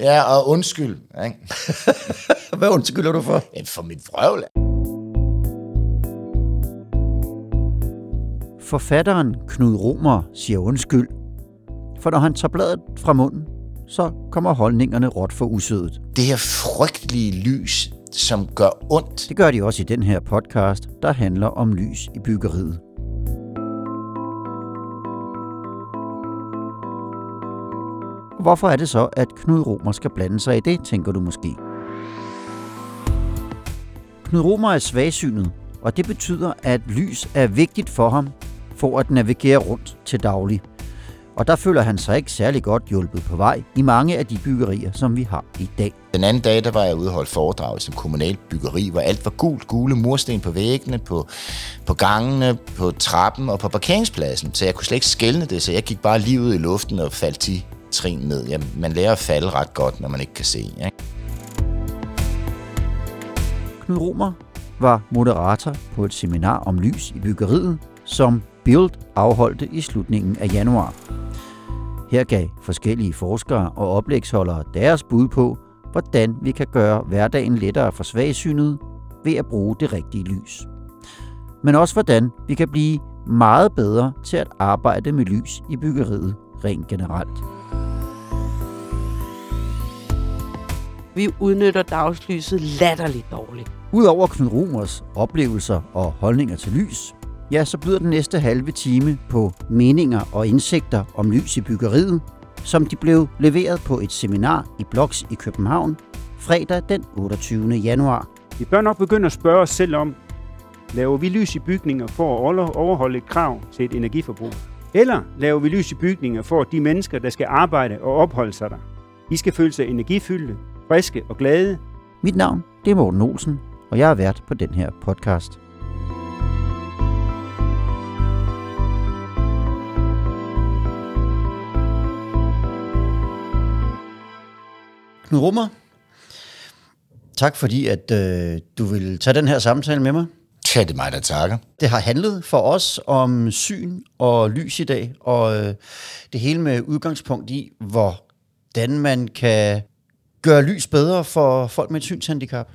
Ja, og undskyld. Ikke? Hvad undskylder du for? Ja, For mit vrøvl. Forfatteren Knud Romer siger undskyld, for når han tager bladet fra munden, så kommer holdningerne råt for usødet. Det her frygtelige lys, som gør ondt. Det gør de også i den her podcast, der handler om lys i byggeriet. Hvorfor er det så, at Knud Romer skal blande sig i det, tænker du måske. Knud Romer er svagsynet, og det betyder, at lys er vigtigt for ham for at navigere rundt til daglig. Og der føler han sig ikke særlig godt hjulpet på vej i mange af de byggerier, som vi har i dag. Den anden dag, der var jeg ude og holde foredrag som kommunal byggeri, hvor alt var gult, gule mursten på væggene, på, på gangene, på trappen og på parkeringspladsen. Så jeg kunne slet ikke skælne det, så jeg gik bare lige ud i luften og faldt til trin ned. Ja, man lærer at falde ret godt, når man ikke kan se. Ikke? Knud Romer var moderator på et seminar om lys i byggeriet, som Build afholdte i slutningen af januar. Her gav forskellige forskere og oplægsholdere deres bud på, hvordan vi kan gøre hverdagen lettere for svagsynede ved at bruge det rigtige lys. Men også hvordan vi kan blive meget bedre til at arbejde med lys i byggeriet rent generelt. Vi udnytter dagslyset latterligt dårligt. Udover Knud Romers oplevelser og holdninger til lys, ja, så byder den næste halve time på meninger og indsigter om lys i byggeriet, som de blev leveret på et seminar i Bloks i København fredag den 28. januar. Vi bør nok begynde at spørge os selv om, laver vi lys i bygninger for at over- overholde et krav til et energiforbrug? Eller laver vi lys i bygninger for at de mennesker, der skal arbejde og opholde sig der, de skal føle sig energifyldte, friske og glade, Mit navn det er Morten Olsen, og jeg er vært på den her podcast. Knud Rummer, tak fordi at øh, du vil tage den her samtale med mig. Ja, det er mig, der takker. Det har handlet for os om syn og lys i dag, og øh, det hele med udgangspunkt i, hvordan man kan gøre lys bedre for folk med et synshandicap.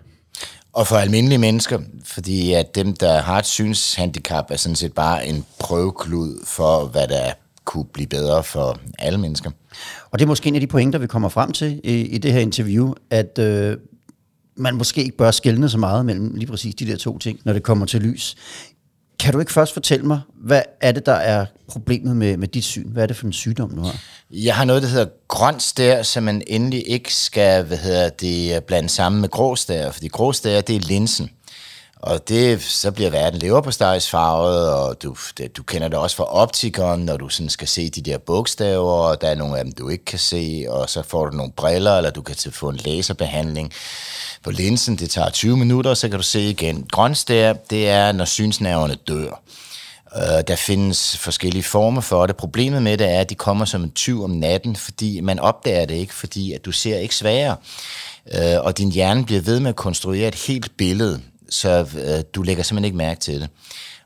Og for almindelige mennesker, fordi at dem, der har et synshandicap, er sådan set bare en prøveklud for, hvad der kunne blive bedre for alle mennesker. Og det er måske en af de pointer, vi kommer frem til i, i det her interview, at øh, man måske ikke bør skelne så meget mellem lige præcis de der to ting, når det kommer til lys. Kan du ikke først fortælle mig, hvad er det, der er problemet med, med dit syn? Hvad er det for en sygdom, du har? Jeg har noget, der hedder grøn stær, som man endelig ikke skal hvad hedder det, blande sammen med grå stær, fordi grå stær, det er linsen. Og det, så bliver verden leverpostejsfarvet, og du, det, du kender det også fra optikeren, når du sådan skal se de der bogstaver, og der er nogle af dem, du ikke kan se, og så får du nogle briller, eller du kan til- få en laserbehandling på linsen. Det tager 20 minutter, og så kan du se igen. Grønstær, det er, når synsnerverne dør. Uh, der findes forskellige former for det. Problemet med det er, at de kommer som en tyv om natten, fordi man opdager det ikke, fordi at du ser ikke sværere. Uh, og din hjerne bliver ved med at konstruere et helt billede, så øh, du lægger simpelthen ikke mærke til det.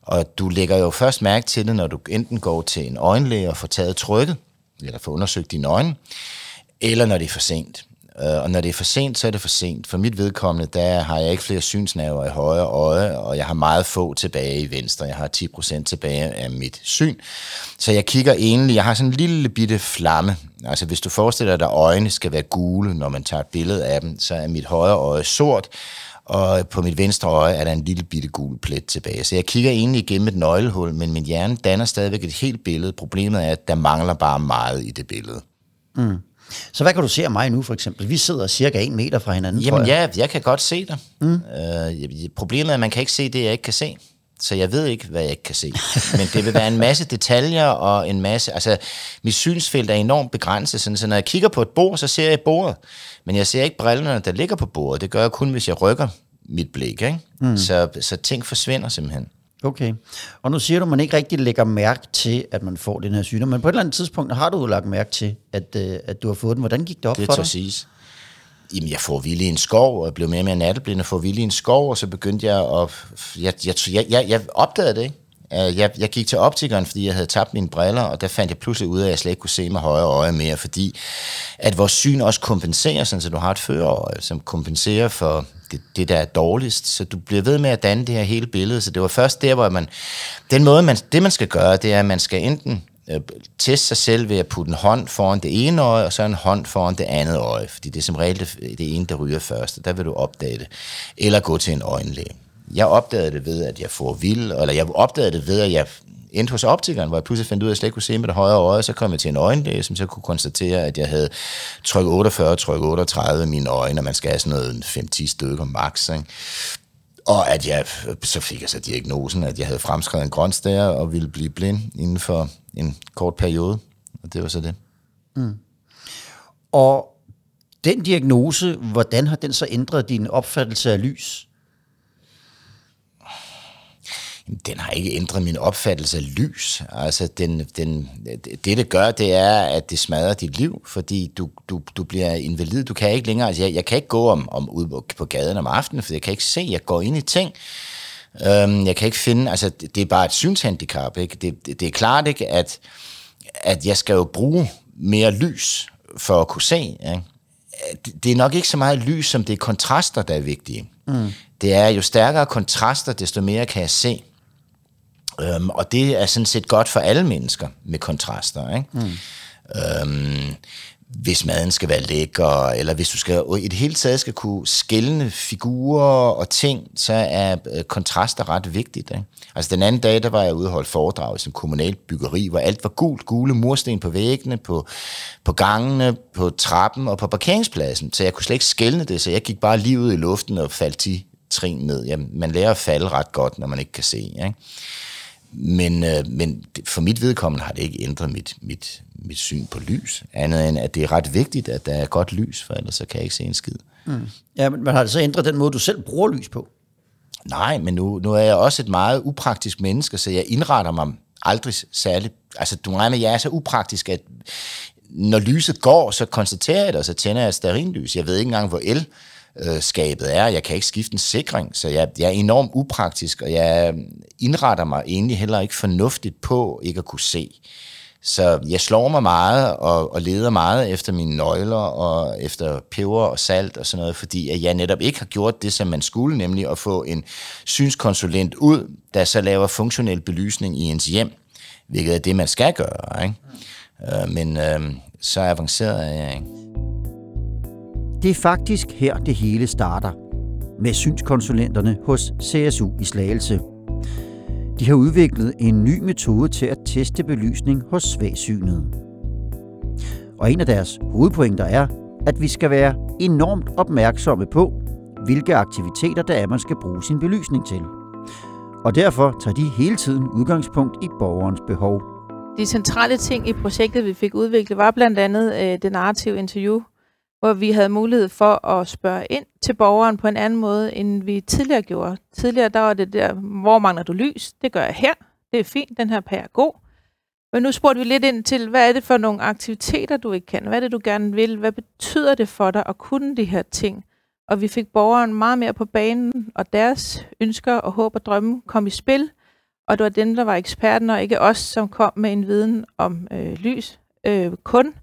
Og du lægger jo først mærke til det, når du enten går til en øjenlæge og får taget trykket, eller får undersøgt dine øjne, eller når det er for sent. Øh, og når det er for sent, så er det for sent. For mit vedkommende, der har jeg ikke flere synsnaver i højre øje, og jeg har meget få tilbage i venstre. Jeg har 10% tilbage af mit syn. Så jeg kigger egentlig, jeg har sådan en lille bitte flamme. Altså hvis du forestiller dig, at øjnene skal være gule, når man tager et billede af dem, så er mit højre øje sort, og på mit venstre øje er der en lille bitte gul plet tilbage. Så jeg kigger egentlig igennem et nøglehul, men min hjerne danner stadigvæk et helt billede. Problemet er, at der mangler bare meget i det billede. Så hvad kan du se af mig nu, for eksempel? Vi sidder cirka en meter fra hinanden, Jamen tror jeg. ja, jeg kan godt se dig. Mm. Øh, problemet er, at man kan ikke se det, jeg ikke kan se. Så jeg ved ikke, hvad jeg ikke kan se. Men det vil være en masse detaljer og en masse... Altså, mit synsfelt er enormt begrænset, sådan, så når jeg kigger på et bord, så ser jeg bordet. Men jeg ser ikke brillerne, der ligger på bordet. Det gør jeg kun, hvis jeg rykker mit blik. Ikke? Mm. Så, så ting forsvinder simpelthen. Okay. Og nu siger du, at man ikke rigtig lægger mærke til, at man får den her sygdom. Men på et eller andet tidspunkt har du lagt mærke til, at, øh, at du har fået den. Hvordan gik det op Det for dig? siges. Jamen, jeg får vildt i en skov, og jeg blev mere og mere natteblind og får vildt i en skov, og så begyndte jeg at... Jeg, jeg, jeg, jeg, jeg opdagede det ikke. Øh, jeg, jeg gik til optikeren, fordi jeg havde tabt mine briller, og der fandt jeg pludselig ud af, at jeg slet ikke kunne se med højre øje mere, fordi at vores syn også kompenserer, sådan, så du har et førerøje, som kompenserer for det, det, der er dårligst. Så du bliver ved med at danne det her hele billede. Så det var først der, hvor man... Den måde, man, det man skal gøre, det er, at man skal enten øh, teste sig selv ved at putte en hånd foran det ene øje, og så en hånd foran det andet øje, fordi det er som regel det, det ene, der ryger først, og der vil du opdage det. Eller gå til en øjenlæge. Jeg opdagede det ved, at jeg får vild, eller jeg opdagede det ved, at jeg endte hos optikeren, hvor jeg pludselig fandt ud af, at jeg slet ikke kunne se med det højre øje, så kom jeg til en øjenlæge, som så kunne konstatere, at jeg havde tryk 48, tryk 38 i mine øjne, og man skal have sådan noget 5-10 stykker max. Ikke? Og at jeg, så fik jeg så diagnosen, at jeg havde fremskrevet en grønstær og ville blive blind inden for en kort periode. Og det var så det. Og den diagnose, hvordan har den så ændret din opfattelse af lys? Den har ikke ændret min opfattelse af lys. Altså, den, den, det, det gør, det er, at det smadrer dit liv, fordi du, du, du bliver invalid. Du kan ikke længere, altså jeg, jeg kan ikke gå om, om ud på gaden om aftenen, for jeg kan ikke se, jeg går ind i ting. Øhm, jeg kan ikke finde, altså det, er bare et synshandicap, ikke? Det, det, det er klart ikke, at, at jeg skal jo bruge mere lys for at kunne se, ikke? det- det er nok ikke så meget lys, som det er kontraster, der er vigtige. Mm. Det er jo stærkere kontraster, desto mere kan jeg se. Øhm, og det er sådan set godt for alle mennesker med kontraster. Ikke? Mm. Øhm, hvis maden skal være lækker, eller hvis du skal i det hele taget skal kunne skælne figurer og ting, så er øh, kontraster ret vigtigt. Ikke? Altså den anden dag, der var jeg ude og holde foredrag i sådan kommunalt byggeri, hvor alt var gult, gule mursten på væggene, på, på gangene, på trappen og på parkeringspladsen, så jeg kunne slet ikke skælne det, så jeg gik bare lige ud i luften og faldt 10 trin ned. Jamen, man lærer at falde ret godt, når man ikke kan se. Ikke? Men, øh, men for mit vedkommende har det ikke ændret mit, mit, mit syn på lys. Andet end, at det er ret vigtigt, at der er godt lys, for ellers så kan jeg ikke se en skid. Ja, men men har det så ændret den måde, du selv bruger lys på? Nej, men nu, nu er jeg også et meget upraktisk menneske, så jeg indretter mig aldrig særligt. Altså, du regner jeg er så upraktisk, at når lyset går, så konstaterer jeg det, og så tænder jeg et stearinlys. Jeg ved ikke engang, hvor el øh, skabet er. Jeg kan ikke skifte en sikring, så jeg, jeg er enormt upraktisk, og jeg øh, indretter mig egentlig heller ikke fornuftigt på ikke at kunne se. Så jeg slår mig meget og, og leder meget efter mine nøgler og efter peber og salt og sådan noget, fordi at jeg netop ikke har gjort det, som man skulle, nemlig at få en synskonsulent ud, der så laver funktionel belysning i ens hjem, hvilket er det, man skal gøre. Ikke? Øh, men øh, så avanceret er jeg ikke. Det er faktisk her, det hele starter. Med synskonsulenterne hos CSU i Slagelse. De har udviklet en ny metode til at teste belysning hos svagsynet. Og en af deres hovedpointer er, at vi skal være enormt opmærksomme på, hvilke aktiviteter der er, man skal bruge sin belysning til. Og derfor tager de hele tiden udgangspunkt i borgerens behov. De centrale ting i projektet, vi fik udviklet, var blandt andet øh, det narrative interview, hvor vi havde mulighed for at spørge ind til borgeren på en anden måde, end vi tidligere gjorde. Tidligere der var det der, hvor mangler du lys? Det gør jeg her. Det er fint, den her pære er god. Men nu spurgte vi lidt ind til, hvad er det for nogle aktiviteter, du ikke kan? Hvad er det, du gerne vil? Hvad betyder det for dig at kunne de her ting? Og vi fik borgeren meget mere på banen, og deres ønsker og håb og drømme kom i spil. Og det var dem, der var eksperten, og ikke os, som kom med en viden om øh, lys øh, kun.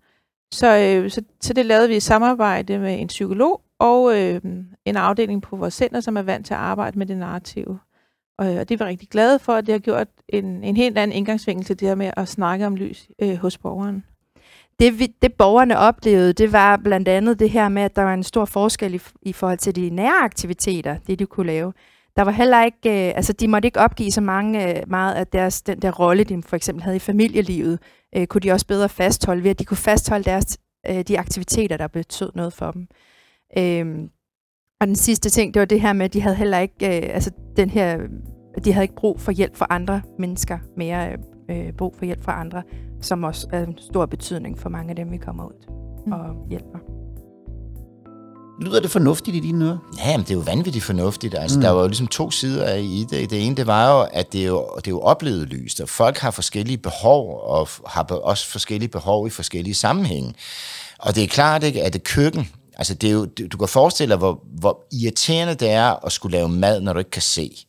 Så, øh, så, så det lavede vi i samarbejde med en psykolog og øh, en afdeling på vores center, som er vant til at arbejde med det narrative. Og, øh, og det er vi rigtig glade for, at det har gjort en, en helt anden indgangsvinkel til det her med at snakke om lys øh, hos borgeren. Det, vi, det borgerne oplevede, det var blandt andet det her med, at der var en stor forskel i, i forhold til de nære aktiviteter, det de kunne lave. Der var heller ikke, øh, altså de måtte ikke opgive så mange, øh, meget af deres, den der rolle, de for eksempel havde i familielivet, øh, kunne de også bedre fastholde ved, at de kunne fastholde deres, øh, de aktiviteter, der betød noget for dem. Øhm, og den sidste ting, det var det her med, at de havde heller ikke, øh, altså den her, de havde ikke brug for hjælp fra andre mennesker, mere øh, brug for hjælp fra andre, som også er en stor betydning for mange af dem, vi kommer ud Mm. og hjælper. Lyder det fornuftigt i dine ører? Ja, men det er jo vanvittigt fornuftigt. Altså, mm. Der var jo ligesom to sider af i det. Det ene, det var jo, at det er jo, det er jo oplevet lyst, og folk har forskellige behov, og har også forskellige behov i forskellige sammenhænge. Og det er klart ikke, at det køkken, altså det er jo, du kan forestille dig, hvor, hvor irriterende det er at skulle lave mad, når du ikke kan se.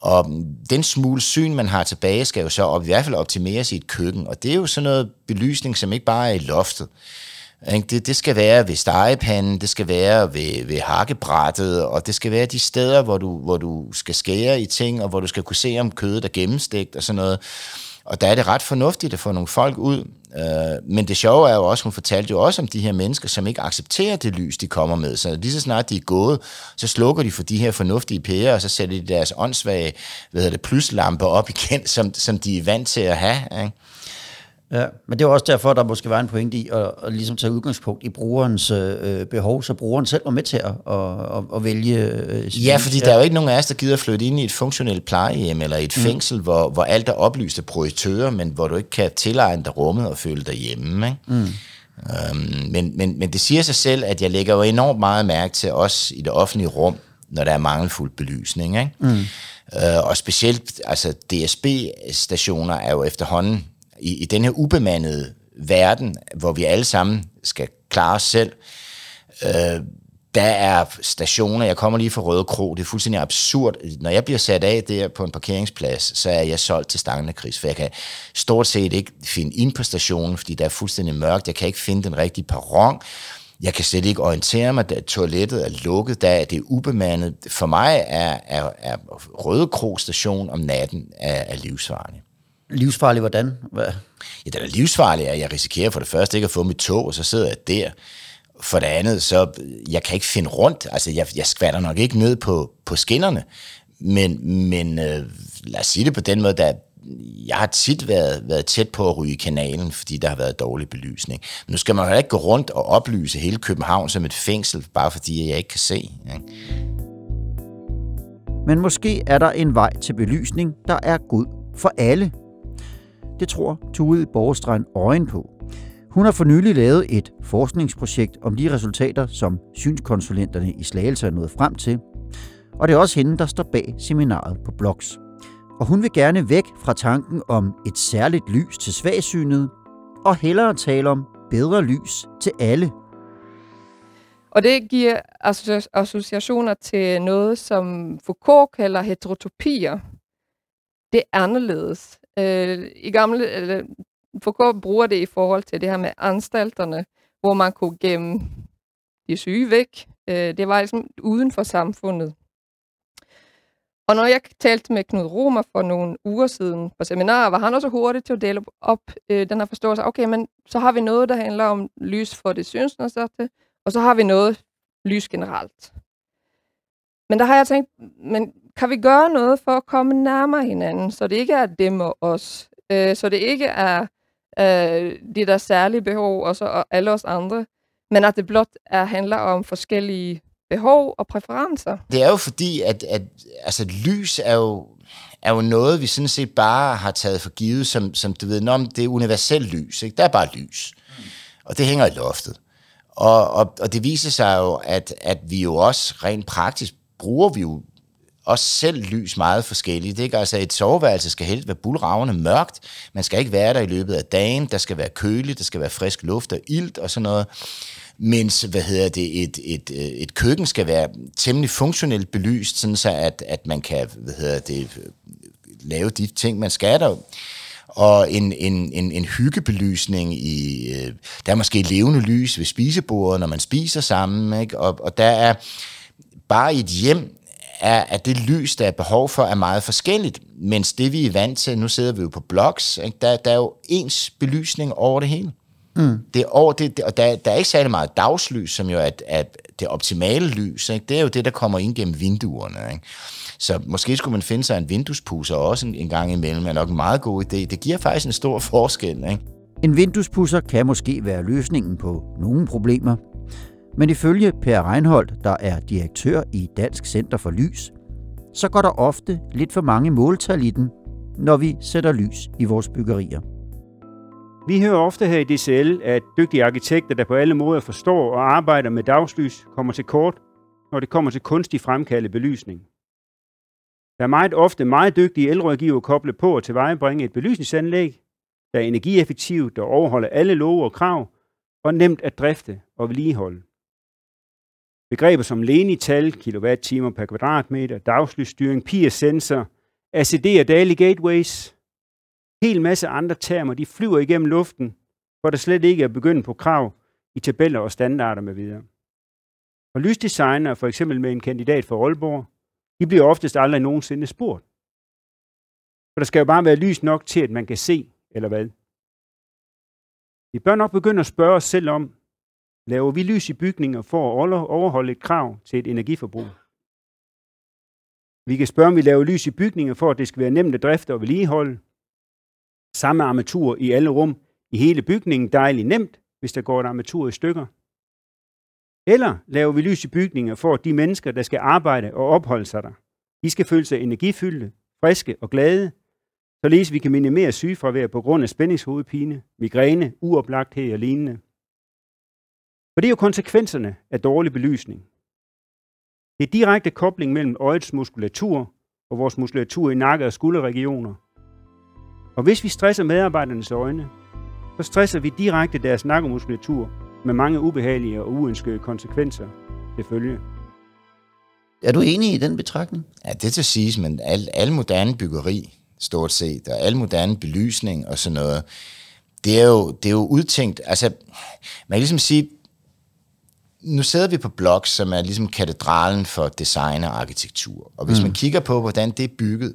Og den smule syn, man har tilbage, skal jo så op, i hvert fald optimeres i et køkken. Og det er jo sådan noget belysning, som ikke bare er i loftet. Det, det skal være ved stegepanden, det skal være ved, ved hakkebrættet, og det skal være de steder, hvor du, hvor du skal skære i ting, og hvor du skal kunne se, om kødet er gennemstegt og sådan noget. Og der er det ret fornuftigt at få nogle folk ud. Øh, men det sjove er jo også, hun fortalte jo også om de her mennesker, som ikke accepterer det lys, de kommer med. Så lige så snart de er gået, så slukker de for de her fornuftige pærer, og så sætter de deres åndssvage hvad hedder det, pluslampe op igen, som, som de er vant til at have. Ikke? Ja, men det er også derfor, der måske var en pointe i at, at ligesom tage udgangspunkt i brugerens øh, behov, så brugeren selv var med til at, at, at, at vælge... Øh, ja, fordi ja. der er jo ikke nogen af os, der gider flytte ind i et funktionelt plejehjem eller et mm. fængsel, hvor, hvor alt er oplyst af projektører, men hvor du ikke kan tilegne dig rummet og føle dig hjemme. Ikke? Mm. Øhm, men, men, men det siger sig selv, at jeg lægger jo enormt meget mærke til os i det offentlige rum, når der er mangelfuld belysning. Ikke? Mm. Øh, og specielt altså DSB-stationer er jo efterhånden i, i den her ubemandede verden, hvor vi alle sammen skal klare os selv, øh, der er stationer, jeg kommer lige fra Røde Kro, det er fuldstændig absurd. Når jeg bliver sat af der på en parkeringsplads, så er jeg solgt til Stangende kris, for jeg kan stort set ikke finde ind på stationen, fordi der er fuldstændig mørkt, jeg kan ikke finde den rigtige perron, jeg kan slet ikke orientere mig, da toilettet er lukket, da det er ubemandet. For mig er, er, er Røde Kro station om natten er, er livsvarende. Livsfarlig hvordan? Hvad? Ja, det er livsfarligt, at jeg risikerer for det første ikke at få mit tog, og så sidder jeg der. For det andet, så jeg kan ikke finde rundt. Altså, jeg, jeg skvatter nok ikke ned på, på skinnerne. Men, men øh, lad os sige det på den måde, der, jeg har tit været, været tæt på at ryge kanalen, fordi der har været dårlig belysning. Men nu skal man jo ikke gå rundt og oplyse hele København som et fængsel, bare fordi jeg ikke kan se. Ikke? Men måske er der en vej til belysning, der er god for alle det tror Tude Borgstrand øjen på. Hun har for nylig lavet et forskningsprojekt om de resultater, som synskonsulenterne i Slagelse er nået frem til. Og det er også hende, der står bag seminaret på Blogs. Og hun vil gerne væk fra tanken om et særligt lys til svagsynet, og hellere tale om bedre lys til alle. Og det giver associationer til noget, som Foucault kalder heterotopier. Det er anderledes. Øh, I gamle, eller, Foucault bruger det i forhold til det her med anstalterne, hvor man kunne gemme de syge væk. Øh, det var ligesom uden for samfundet. Og når jeg talte med Knud Romer for nogle uger siden på seminarer, var han også hurtig til at dele op øh, den her forståelse. Okay, men så har vi noget, der handler om lys for det synsnedsatte, og så har vi noget lys generelt. Men der har jeg tænkt, men kan vi gøre noget for at komme nærmere hinanden, så det ikke er dem og os, øh, så det ikke er øh, de der særlige behov, og så og alle os andre, men at det blot er, handler om forskellige behov og præferencer. Det er jo fordi, at, at altså, lys er jo, er jo noget, vi sådan set bare har taget for givet, som, som du ved, når det er universelt lys. Ikke? Der er bare lys. Og det hænger i loftet. Og, og, og det viser sig jo, at, at vi jo også rent praktisk bruger vi jo også selv lys meget forskelligt. Ikke? Altså et soveværelse skal helst være bulravende mørkt. Man skal ikke være der i løbet af dagen. Der skal være køligt, der skal være frisk luft og ilt og sådan noget. Mens, hvad hedder det, et, et, øh, et køkken skal være temmelig funktionelt belyst, sådan så at, at man kan, hvad hedder det, lave de ting, man skal der og en, en, en, en hyggebelysning i, øh, der er måske levende lys ved spisebordet, når man spiser sammen, ikke? Og, og der er bare i et hjem, er, at det lys, der er behov for, er meget forskelligt. Mens det, vi er vant til, nu sidder vi jo på blogs, ikke? Der, der er jo ens belysning over det hele. Mm. Det er over det, det, og der, der er ikke særlig meget dagslys, som jo er, er det optimale lys. Ikke? Det er jo det, der kommer ind gennem vinduerne. Ikke? Så måske skulle man finde sig en vinduespusser også en, en gang imellem, er nok en meget god idé. Det giver faktisk en stor forskel. Ikke? En vinduespusser kan måske være løsningen på nogle problemer, men ifølge Per Reinholdt, der er direktør i Dansk Center for Lys, så går der ofte lidt for mange måltal i den, når vi sætter lys i vores byggerier. Vi hører ofte her i DCL, at dygtige arkitekter, der på alle måder forstår og arbejder med dagslys, kommer til kort, når det kommer til kunstig fremkaldet belysning. Der er meget ofte meget dygtige elrådgiver koblet på at tilvejebringe et belysningsanlæg, der er energieffektivt, der overholder alle love og krav, og nemt at drifte og vedligeholde. Begreber som lenital, kilowatt-timer per kvadratmeter, dagslysstyring, PIR-sensor, ACD og Daily Gateways, hel masse andre termer, de flyver igennem luften, hvor der slet ikke er begyndt på krav i tabeller og standarder med videre. Og lysdesigner, for eksempel med en kandidat fra Aalborg, de bliver oftest aldrig nogensinde spurgt. For der skal jo bare være lys nok til, at man kan se, eller hvad. Vi bør nok begynde at spørge os selv om, laver vi lys i bygninger for at overholde et krav til et energiforbrug? Vi kan spørge, om vi laver lys i bygninger for, at det skal være nemt at drifte og vedligeholde. Samme armatur i alle rum i hele bygningen, dejligt nemt, hvis der går et armatur i stykker. Eller laver vi lys i bygninger for, at de mennesker, der skal arbejde og opholde sig der, de skal føle sig energifyldte, friske og glade, således vi kan minimere sygefravær på grund af spændingshovedpine, migræne, uoplagthed og lignende. For det er jo konsekvenserne af dårlig belysning. Det er direkte kobling mellem øjets muskulatur og vores muskulatur i nakke- og skulderregioner. Og hvis vi stresser medarbejdernes øjne, så stresser vi direkte deres nakkemuskulatur med mange ubehagelige og uønskede konsekvenser til følge. Er du enig i den betragtning? Ja, det til siges, men al, al moderne byggeri, stort set, og al moderne belysning og sådan noget, det er jo, det er jo udtænkt, altså, man kan ligesom sige, nu sidder vi på blok, som er ligesom katedralen for design og arkitektur. Og hvis mm. man kigger på, hvordan det er bygget,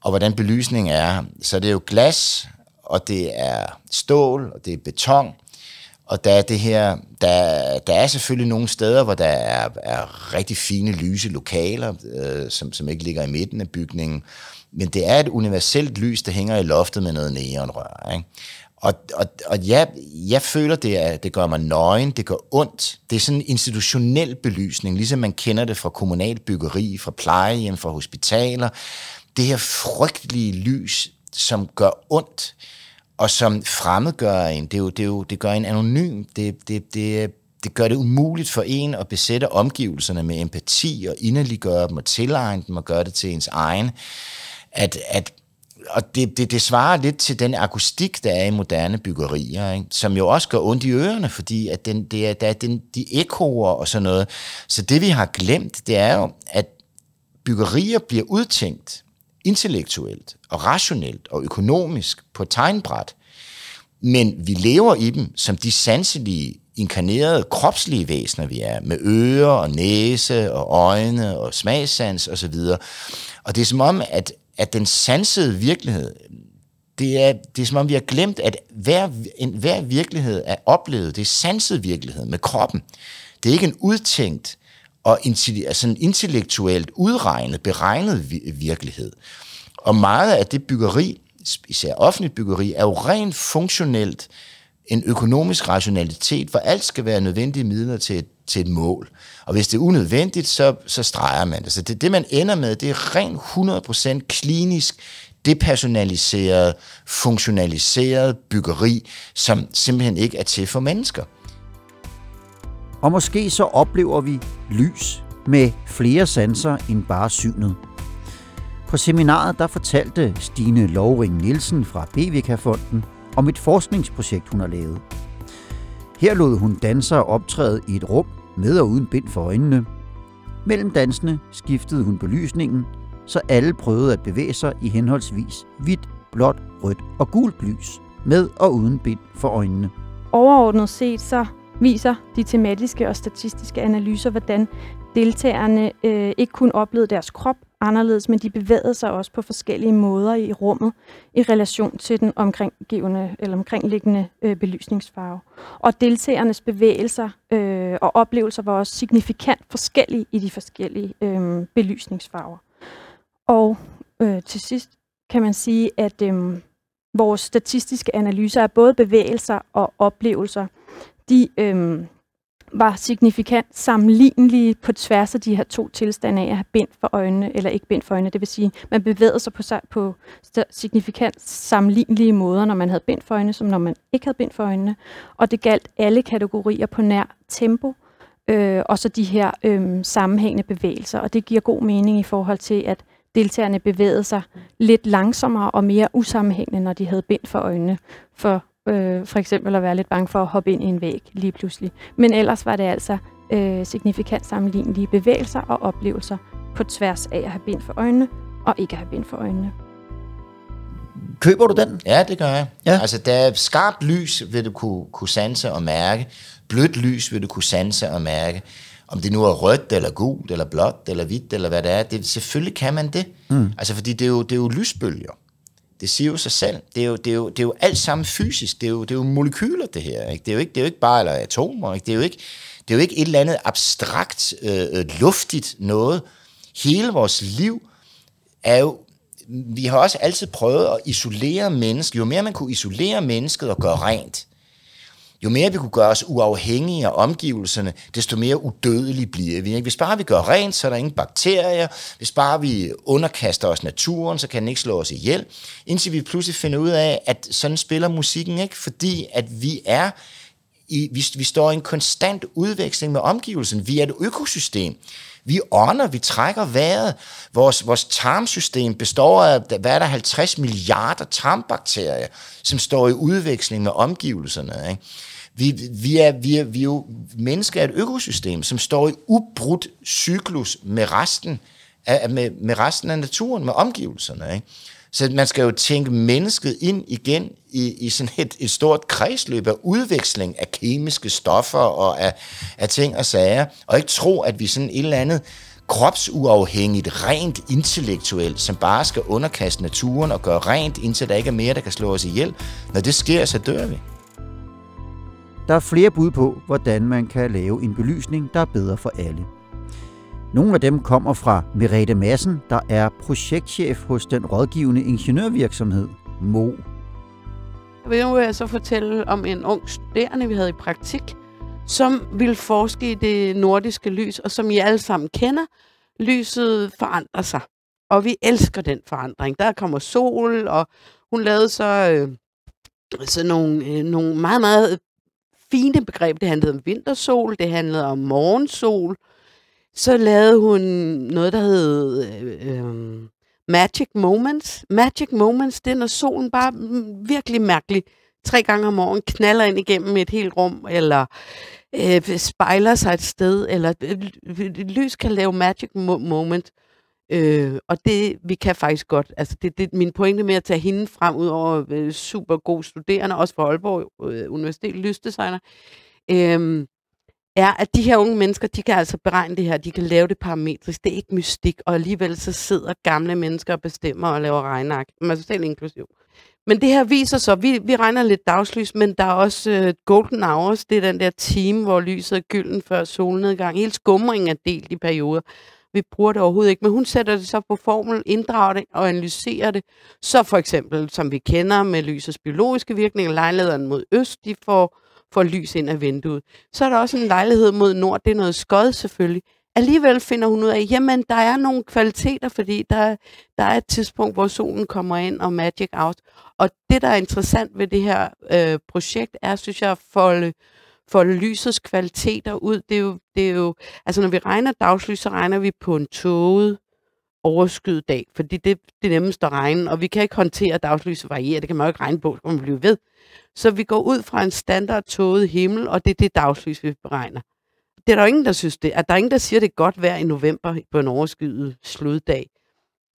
og hvordan belysningen er, så er det jo glas, og det er stål, og det er beton, og der er det her, der, der er selvfølgelig nogle steder, hvor der er, er rigtig fine lyse lokaler, øh, som, som ikke ligger i midten af bygningen. Men det er et universelt lys, der hænger i loftet med noget neonrør. Ikke? Og, og, og ja, jeg føler, det, er, det gør mig nøgen, det gør ondt. Det er sådan en institutionel belysning, ligesom man kender det fra kommunalt byggeri, fra plejehjem, fra hospitaler. Det her frygtelige lys, som gør ondt, og som fremmedgør en. Det, er jo, det, er jo, det gør en anonym. Det, det, det, det gør det umuligt for en at besætte omgivelserne med empati og inderliggøre dem og tilegne dem og gøre det til ens egen. At, at og det, det, det svarer lidt til den akustik, der er i moderne byggerier, ikke? som jo også gør ondt i ørerne, fordi at den, det er, der er den, de ekoer og sådan noget. Så det vi har glemt, det er jo, at byggerier bliver udtænkt intellektuelt og rationelt og økonomisk på tegnbræt, men vi lever i dem som de sanselige, inkarnerede, kropslige væsener, vi er, med ører og næse og øjne og smagssans osv. Og, og det er som om, at at den sansede virkelighed, det er, det er som om, vi har glemt, at hver, en, hver virkelighed er oplevet. Det er sanset virkelighed med kroppen. Det er ikke en udtænkt og altså en intellektuelt udregnet, beregnet virkelighed. Og meget af det byggeri, især offentligt byggeri, er jo rent funktionelt en økonomisk rationalitet, hvor alt skal være nødvendige midler til et, til et mål. Og hvis det er unødvendigt, så, så streger man det. Så det, det, man ender med, det er rent 100% klinisk, depersonaliseret, funktionaliseret byggeri, som simpelthen ikke er til for mennesker. Og måske så oplever vi lys med flere sanser end bare synet. På seminaret der fortalte Stine Lovring Nielsen fra BVK-fonden om et forskningsprojekt, hun har lavet. Her lod hun dansere optræde i et rum med og uden bind for øjnene. Mellem dansene skiftede hun belysningen, så alle prøvede at bevæge sig i henholdsvis hvidt, blåt, rødt og gult lys, med og uden bind for øjnene. Overordnet set så viser de tematiske og statistiske analyser, hvordan deltagerne øh, ikke kun oplevede deres krop anderledes, men de bevægede sig også på forskellige måder i rummet i relation til den omkringgivende eller omkringliggende øh, belysningsfarve. Og deltagernes bevægelser øh, og oplevelser var også signifikant forskellige i de forskellige øh, belysningsfarver. Og øh, til sidst kan man sige, at øh, vores statistiske analyser af både bevægelser og oplevelser, de øh, var signifikant sammenlignelige på tværs af de her to tilstande af at have bind for øjnene, eller ikke bind for øjnene. Det vil sige, man bevægede sig på, på signifikant sammenlignelige måder, når man havde bind for øjnene, som når man ikke havde bind for øjnene. Og det galt alle kategorier på nær tempo, øh, og så de her øh, sammenhængende bevægelser. Og det giver god mening i forhold til, at deltagerne bevægede sig lidt langsommere og mere usammenhængende, når de havde bind for øjnene. For øh, for eksempel at være lidt bange for at hoppe ind i en væg lige pludselig. Men ellers var det altså øh, signifikant sammenlignelige bevægelser og oplevelser på tværs af at have bind for øjnene og ikke have bind for øjnene. Køber du den? Ja, det gør jeg. Ja. Altså, der er skarpt lys, vil du kunne, kunne sanse og mærke. Blødt lys vil du kunne sanse og mærke. Om det nu er rødt, eller gult, eller blåt, eller hvidt, eller hvad det er. Det, selvfølgelig kan man det. Mm. Altså, fordi det er, jo, det er jo lysbølger. Det siger jo sig selv. Det er jo, det er jo, det er jo alt sammen fysisk. Det er jo, det er jo molekyler, det her. Ikke? Det, er jo ikke, det er jo ikke bare eller atomer. Ikke? Det, er jo ikke, det er jo ikke et eller andet abstrakt, øh, øh luftigt noget. Hele vores liv er jo vi har også altid prøvet at isolere mennesket. Jo mere man kunne isolere mennesket og gøre rent, jo mere vi kunne gøre os uafhængige af omgivelserne, desto mere udødelige bliver vi. Ikke? Hvis bare vi gør rent, så er der ingen bakterier. Hvis bare vi underkaster os naturen, så kan den ikke slå os ihjel. Indtil vi pludselig finder ud af, at sådan spiller musikken ikke, fordi at vi er i, vi, vi står i en konstant udveksling med omgivelsen. Vi er et økosystem. Vi ånder, vi trækker vejret. Vores, vores tarmsystem består af, hvad er der, 50 milliarder tarmbakterier, som står i udveksling med omgivelserne. Ikke? Vi, vi, er, vi, er, vi er jo mennesker af et økosystem, som står i ubrudt cyklus med resten af, med, med resten af naturen, med omgivelserne. Ikke? Så man skal jo tænke mennesket ind igen i, i sådan et, et stort kredsløb af udveksling af kemiske stoffer og af, af ting og sager, og ikke tro, at vi sådan et eller andet kropsuafhængigt, rent intellektuelt, som bare skal underkaste naturen og gøre rent, indtil der ikke er mere, der kan slå os ihjel. Når det sker, så dør vi. Der er flere bud på, hvordan man kan lave en belysning, der er bedre for alle. Nogle af dem kommer fra Merete Madsen, der er projektchef hos den rådgivende ingeniørvirksomhed Mo. Jeg vil nu så fortælle om en ung studerende, vi havde i praktik, som ville forske i det nordiske lys, og som I alle sammen kender, lyset forandrer sig. Og vi elsker den forandring. Der kommer sol, og hun lavede så, øh, så nogle, øh, nogle meget, meget fine begreb. Det handlede om vintersol, det handlede om morgensol. Så lavede hun noget, der hed øh, øh Magic Moments. Magic Moments, det er, når solen bare mm, virkelig mærkelig tre gange om morgenen knaller ind igennem et helt rum, eller øh, spejler sig et sted, eller øh, lys kan lave magic moment. Øh, og det, vi kan faktisk godt. Altså, det, det min pointe med at tage hende frem, ud over øh, super god studerende, også fra Aalborg øh, Universitet, lysdesigner, øh, er, at de her unge mennesker, de kan altså beregne det her, de kan lave det parametrisk. Det er ikke mystik, og alligevel så sidder gamle mennesker og bestemmer og laver regnark. Man er altså, selv inklusiv. Men det her viser så, vi, vi regner lidt dagslys, men der er også øh, golden hours, det er den der time, hvor lyset er gylden før solnedgang. Hele skumringen er delt i perioder. Vi bruger det overhovedet ikke, men hun sætter det så på formel, inddrager det og analyserer det. Så for eksempel, som vi kender med lysets biologiske virkning, lejligheden mod øst, de får, får lys ind af vinduet. Så er der også en lejlighed mod nord, det er noget skod selvfølgelig. Alligevel finder hun ud af, jamen der er nogle kvaliteter, fordi der, der er et tidspunkt, hvor solen kommer ind og magic out. Og det, der er interessant ved det her øh, projekt, er, synes jeg, at folde, folde lysets kvaliteter ud. Det er, jo, det er jo, altså når vi regner dagslys, så regner vi på en tåget overskyet dag, fordi det, det er nemmest at regne, og vi kan ikke håndtere dagslys variere, det kan man jo ikke regne på, om man bliver ved. Så vi går ud fra en standard tåget himmel, og det er det dagslys, vi beregner. Det er der jo ingen, der synes det. At der er ingen, der siger, det er godt vejr i november på en overskyet sluddag.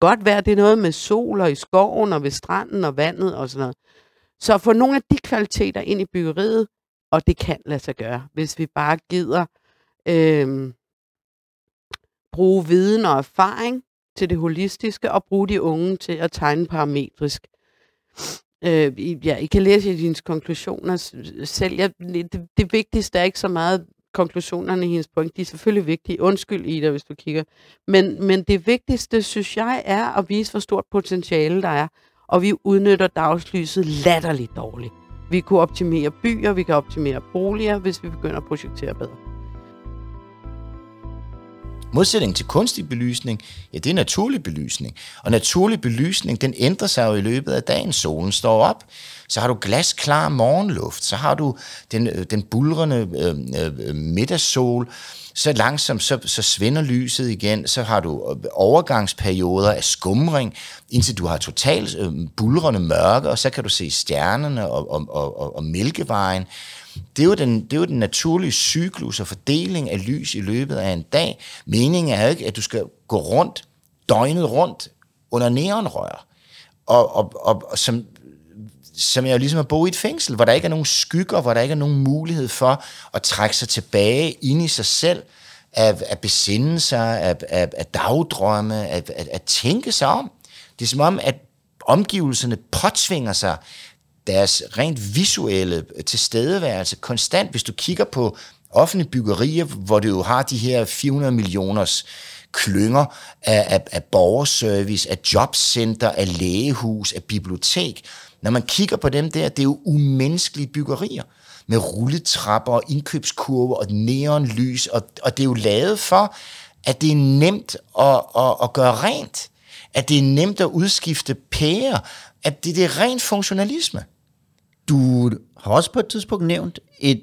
Godt vejr, det er noget med sol og i skoven og ved stranden og vandet og sådan noget. Så få nogle af de kvaliteter ind i byggeriet, og det kan lade sig gøre, hvis vi bare gider øh, bruge viden og erfaring til det holistiske, og bruge de unge til at tegne parametrisk. Øh, ja, I kan læse i hendes konklusioner selv. Jeg, det, det vigtigste er ikke så meget konklusionerne i hendes point. De er selvfølgelig vigtige. Undskyld, Ida, hvis du kigger. Men, men det vigtigste, synes jeg, er at vise, hvor stort potentiale der er. Og vi udnytter dagslyset latterligt dårligt. Vi kunne optimere byer, vi kan optimere boliger, hvis vi begynder at projektere bedre. Modsætning til kunstig belysning, ja, det er naturlig belysning. Og naturlig belysning, den ændrer sig jo i løbet af dagen. Solen står op, så har du glasklar morgenluft, så har du den, øh, den bulrende øh, øh, middagssol, så langsomt så, så svinder lyset igen, så har du øh, overgangsperioder af skumring, indtil du har totalt øh, bulrende mørke, og så kan du se stjernerne og, og, og, og mælkevejen. Det er, jo den, det er jo den naturlige cyklus og fordeling af lys i løbet af en dag. Meningen er jo ikke, at du skal gå rundt, døgnet rundt, under neonrør, og, og, og, og som, som jeg jo ligesom at bo i et fængsel, hvor der ikke er nogen skygger, hvor der ikke er nogen mulighed for at trække sig tilbage ind i sig selv, at, at besinde sig, at, at, at dagdrømme, at, at, at tænke sig om. Det er som om, at omgivelserne påtvinger sig deres rent visuelle øh, tilstedeværelse konstant. Hvis du kigger på offentlige byggerier, hvor du jo har de her 400 millioners klynger af, af, af borgerservice, af jobcenter, af lægehus, af bibliotek. Når man kigger på dem der, det er jo umenneskelige byggerier med rulletrapper og indkøbskurve og neonlys, og, og det er jo lavet for, at det er nemt at, at, at gøre rent, at det er nemt at udskifte pærer, at det, det er ren funktionalisme. Du har også på et tidspunkt nævnt et,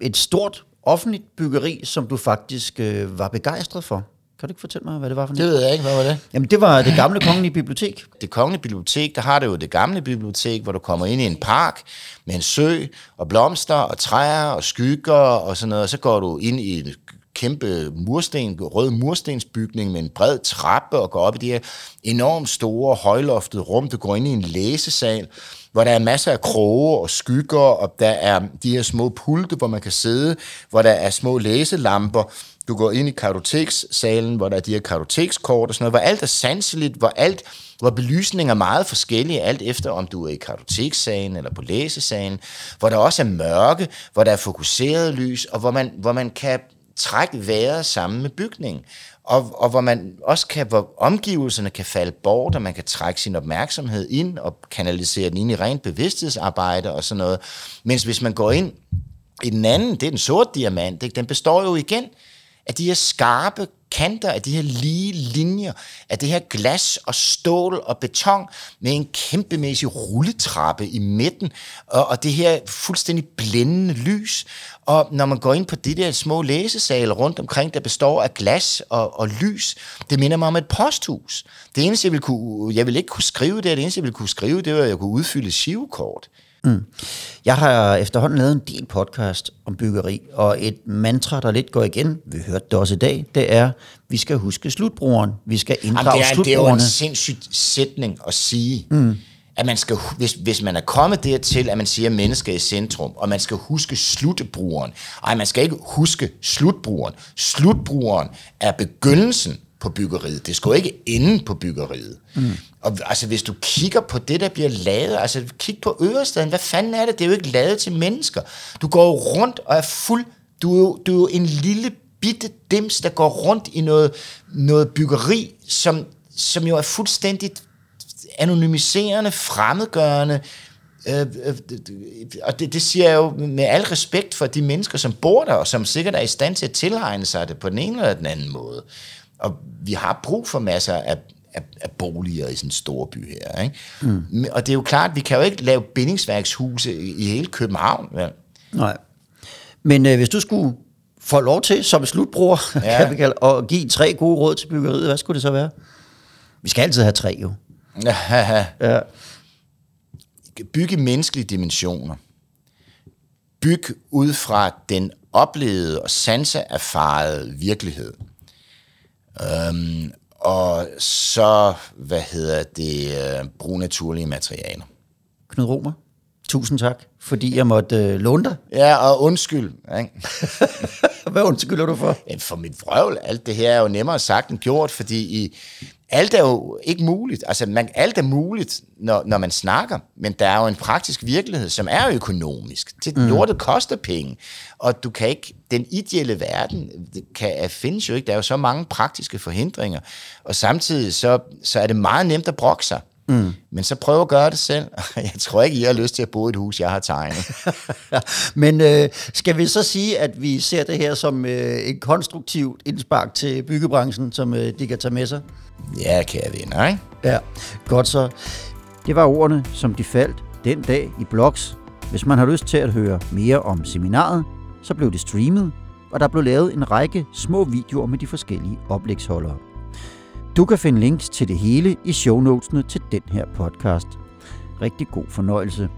et stort offentligt byggeri, som du faktisk øh, var begejstret for. Kan du ikke fortælle mig, hvad det var for Det ved jeg ikke, hvad var det? Jamen, det var det gamle kongelige bibliotek. Det kongelige bibliotek, der har det jo det gamle bibliotek, hvor du kommer ind i en park med en sø og blomster og træer og skygger og sådan noget, og så går du ind i en kæmpe mursten, rød murstensbygning med en bred trappe og går op i de her enormt store højloftede rum. Du går ind i en læsesal, hvor der er masser af kroge og skygger, og der er de her små pulte, hvor man kan sidde, hvor der er små læselamper. Du går ind i kartotekssalen, hvor der er de her kartotekskort og sådan noget, hvor alt er sanseligt, hvor alt hvor belysningen er meget forskellig, alt efter om du er i kartotekssalen eller på læsesalen, hvor der også er mørke, hvor der er fokuseret lys, og hvor man, hvor man kan trække vejret sammen med bygningen. Og, og hvor man også kan, hvor omgivelserne kan falde bort, og man kan trække sin opmærksomhed ind og kanalisere den ind i rent bevidsthedsarbejde og sådan noget. Mens hvis man går ind i den anden, det er den sorte diamant, ikke? den består jo igen af de her skarpe kanter, af de her lige linjer, af det her glas og stål og beton med en kæmpemæssig rulletrappe i midten, og, og det her fuldstændig blændende lys. Og når man går ind på de der små læsesale rundt omkring, der består af glas og, og lys, det minder mig om et posthus. Det eneste, jeg ville, kunne, jeg ville ikke kunne skrive det, det eneste, jeg ville kunne skrive, det var, at jeg kunne udfylde sivekort. Mm. Jeg har efterhånden lavet en del podcast om byggeri, og et mantra, der lidt går igen, vi hørte det også i dag, det er, vi skal huske slutbrugeren, vi skal inddrage Jamen, det, er, det er jo slutbrugerne. en sindssyg sætning at sige. Mm. At man skal, hvis, hvis man er kommet dertil, at man siger, at mennesket er i centrum, og man skal huske slutbrugeren. Ej, man skal ikke huske slutbrugeren. Slutbrugeren er begyndelsen på byggeriet. Det skal jo ikke ende på byggeriet. Mm. Og altså, hvis du kigger på det, der bliver lavet, altså kig på Ørestaden, hvad fanden er det? Det er jo ikke lavet til mennesker. Du går rundt og er fuld, du er jo, du er jo en lille bitte dims, der går rundt i noget, noget byggeri, som, som jo er fuldstændig anonymiserende, fremmedgørende, Øh, øh, og det, det siger jeg jo med al respekt for de mennesker, som bor der, og som sikkert er i stand til at tilegne sig det på den ene eller den anden måde. Og vi har brug for masser af, af, af boliger i sådan en stor by her. Ikke? Mm. Og det er jo klart, vi kan jo ikke lave bindingsværkshuse i, hele København. Vel? Nej. Men øh, hvis du skulle få lov til, som slutbruger, ja. kan vi kalde, at give tre gode råd til byggeriet, hvad skulle det så være? Vi skal altid have tre, jo. ja. Bygge menneskelige dimensioner. Byg ud fra den oplevede og sanseerfarede virkelighed. Øhm, og så, hvad hedder det, øh, bruge naturlige materialer. Knud Romer, tusind tak, fordi jeg måtte øh, låne dig. Ja, og undskyld. Ikke? Hvad undskylder du for? For mit vrøvl, alt det her er jo nemmere sagt end gjort, fordi i, alt er jo ikke muligt. Altså, man, alt er muligt, når, når man snakker, men der er jo en praktisk virkelighed, som er økonomisk. Det, mm. Lortet koster penge, og du kan ikke, den ideelle verden kan, findes jo ikke. Der er jo så mange praktiske forhindringer, og samtidig så, så er det meget nemt at brokke sig. Mm. Men så prøv at gøre det selv. Jeg tror ikke, I har lyst til at bo i et hus, jeg har tegnet. Men øh, skal vi så sige, at vi ser det her som øh, et konstruktivt indspark til byggebranchen, som øh, de kan tage med sig? Ja, kære venner, ikke? Ja, godt så. Det var ordene, som de faldt den dag i blogs. Hvis man har lyst til at høre mere om seminaret, så blev det streamet, og der blev lavet en række små videoer med de forskellige oplægsholdere. Du kan finde links til det hele i shownotesene til den her podcast. Rigtig god fornøjelse.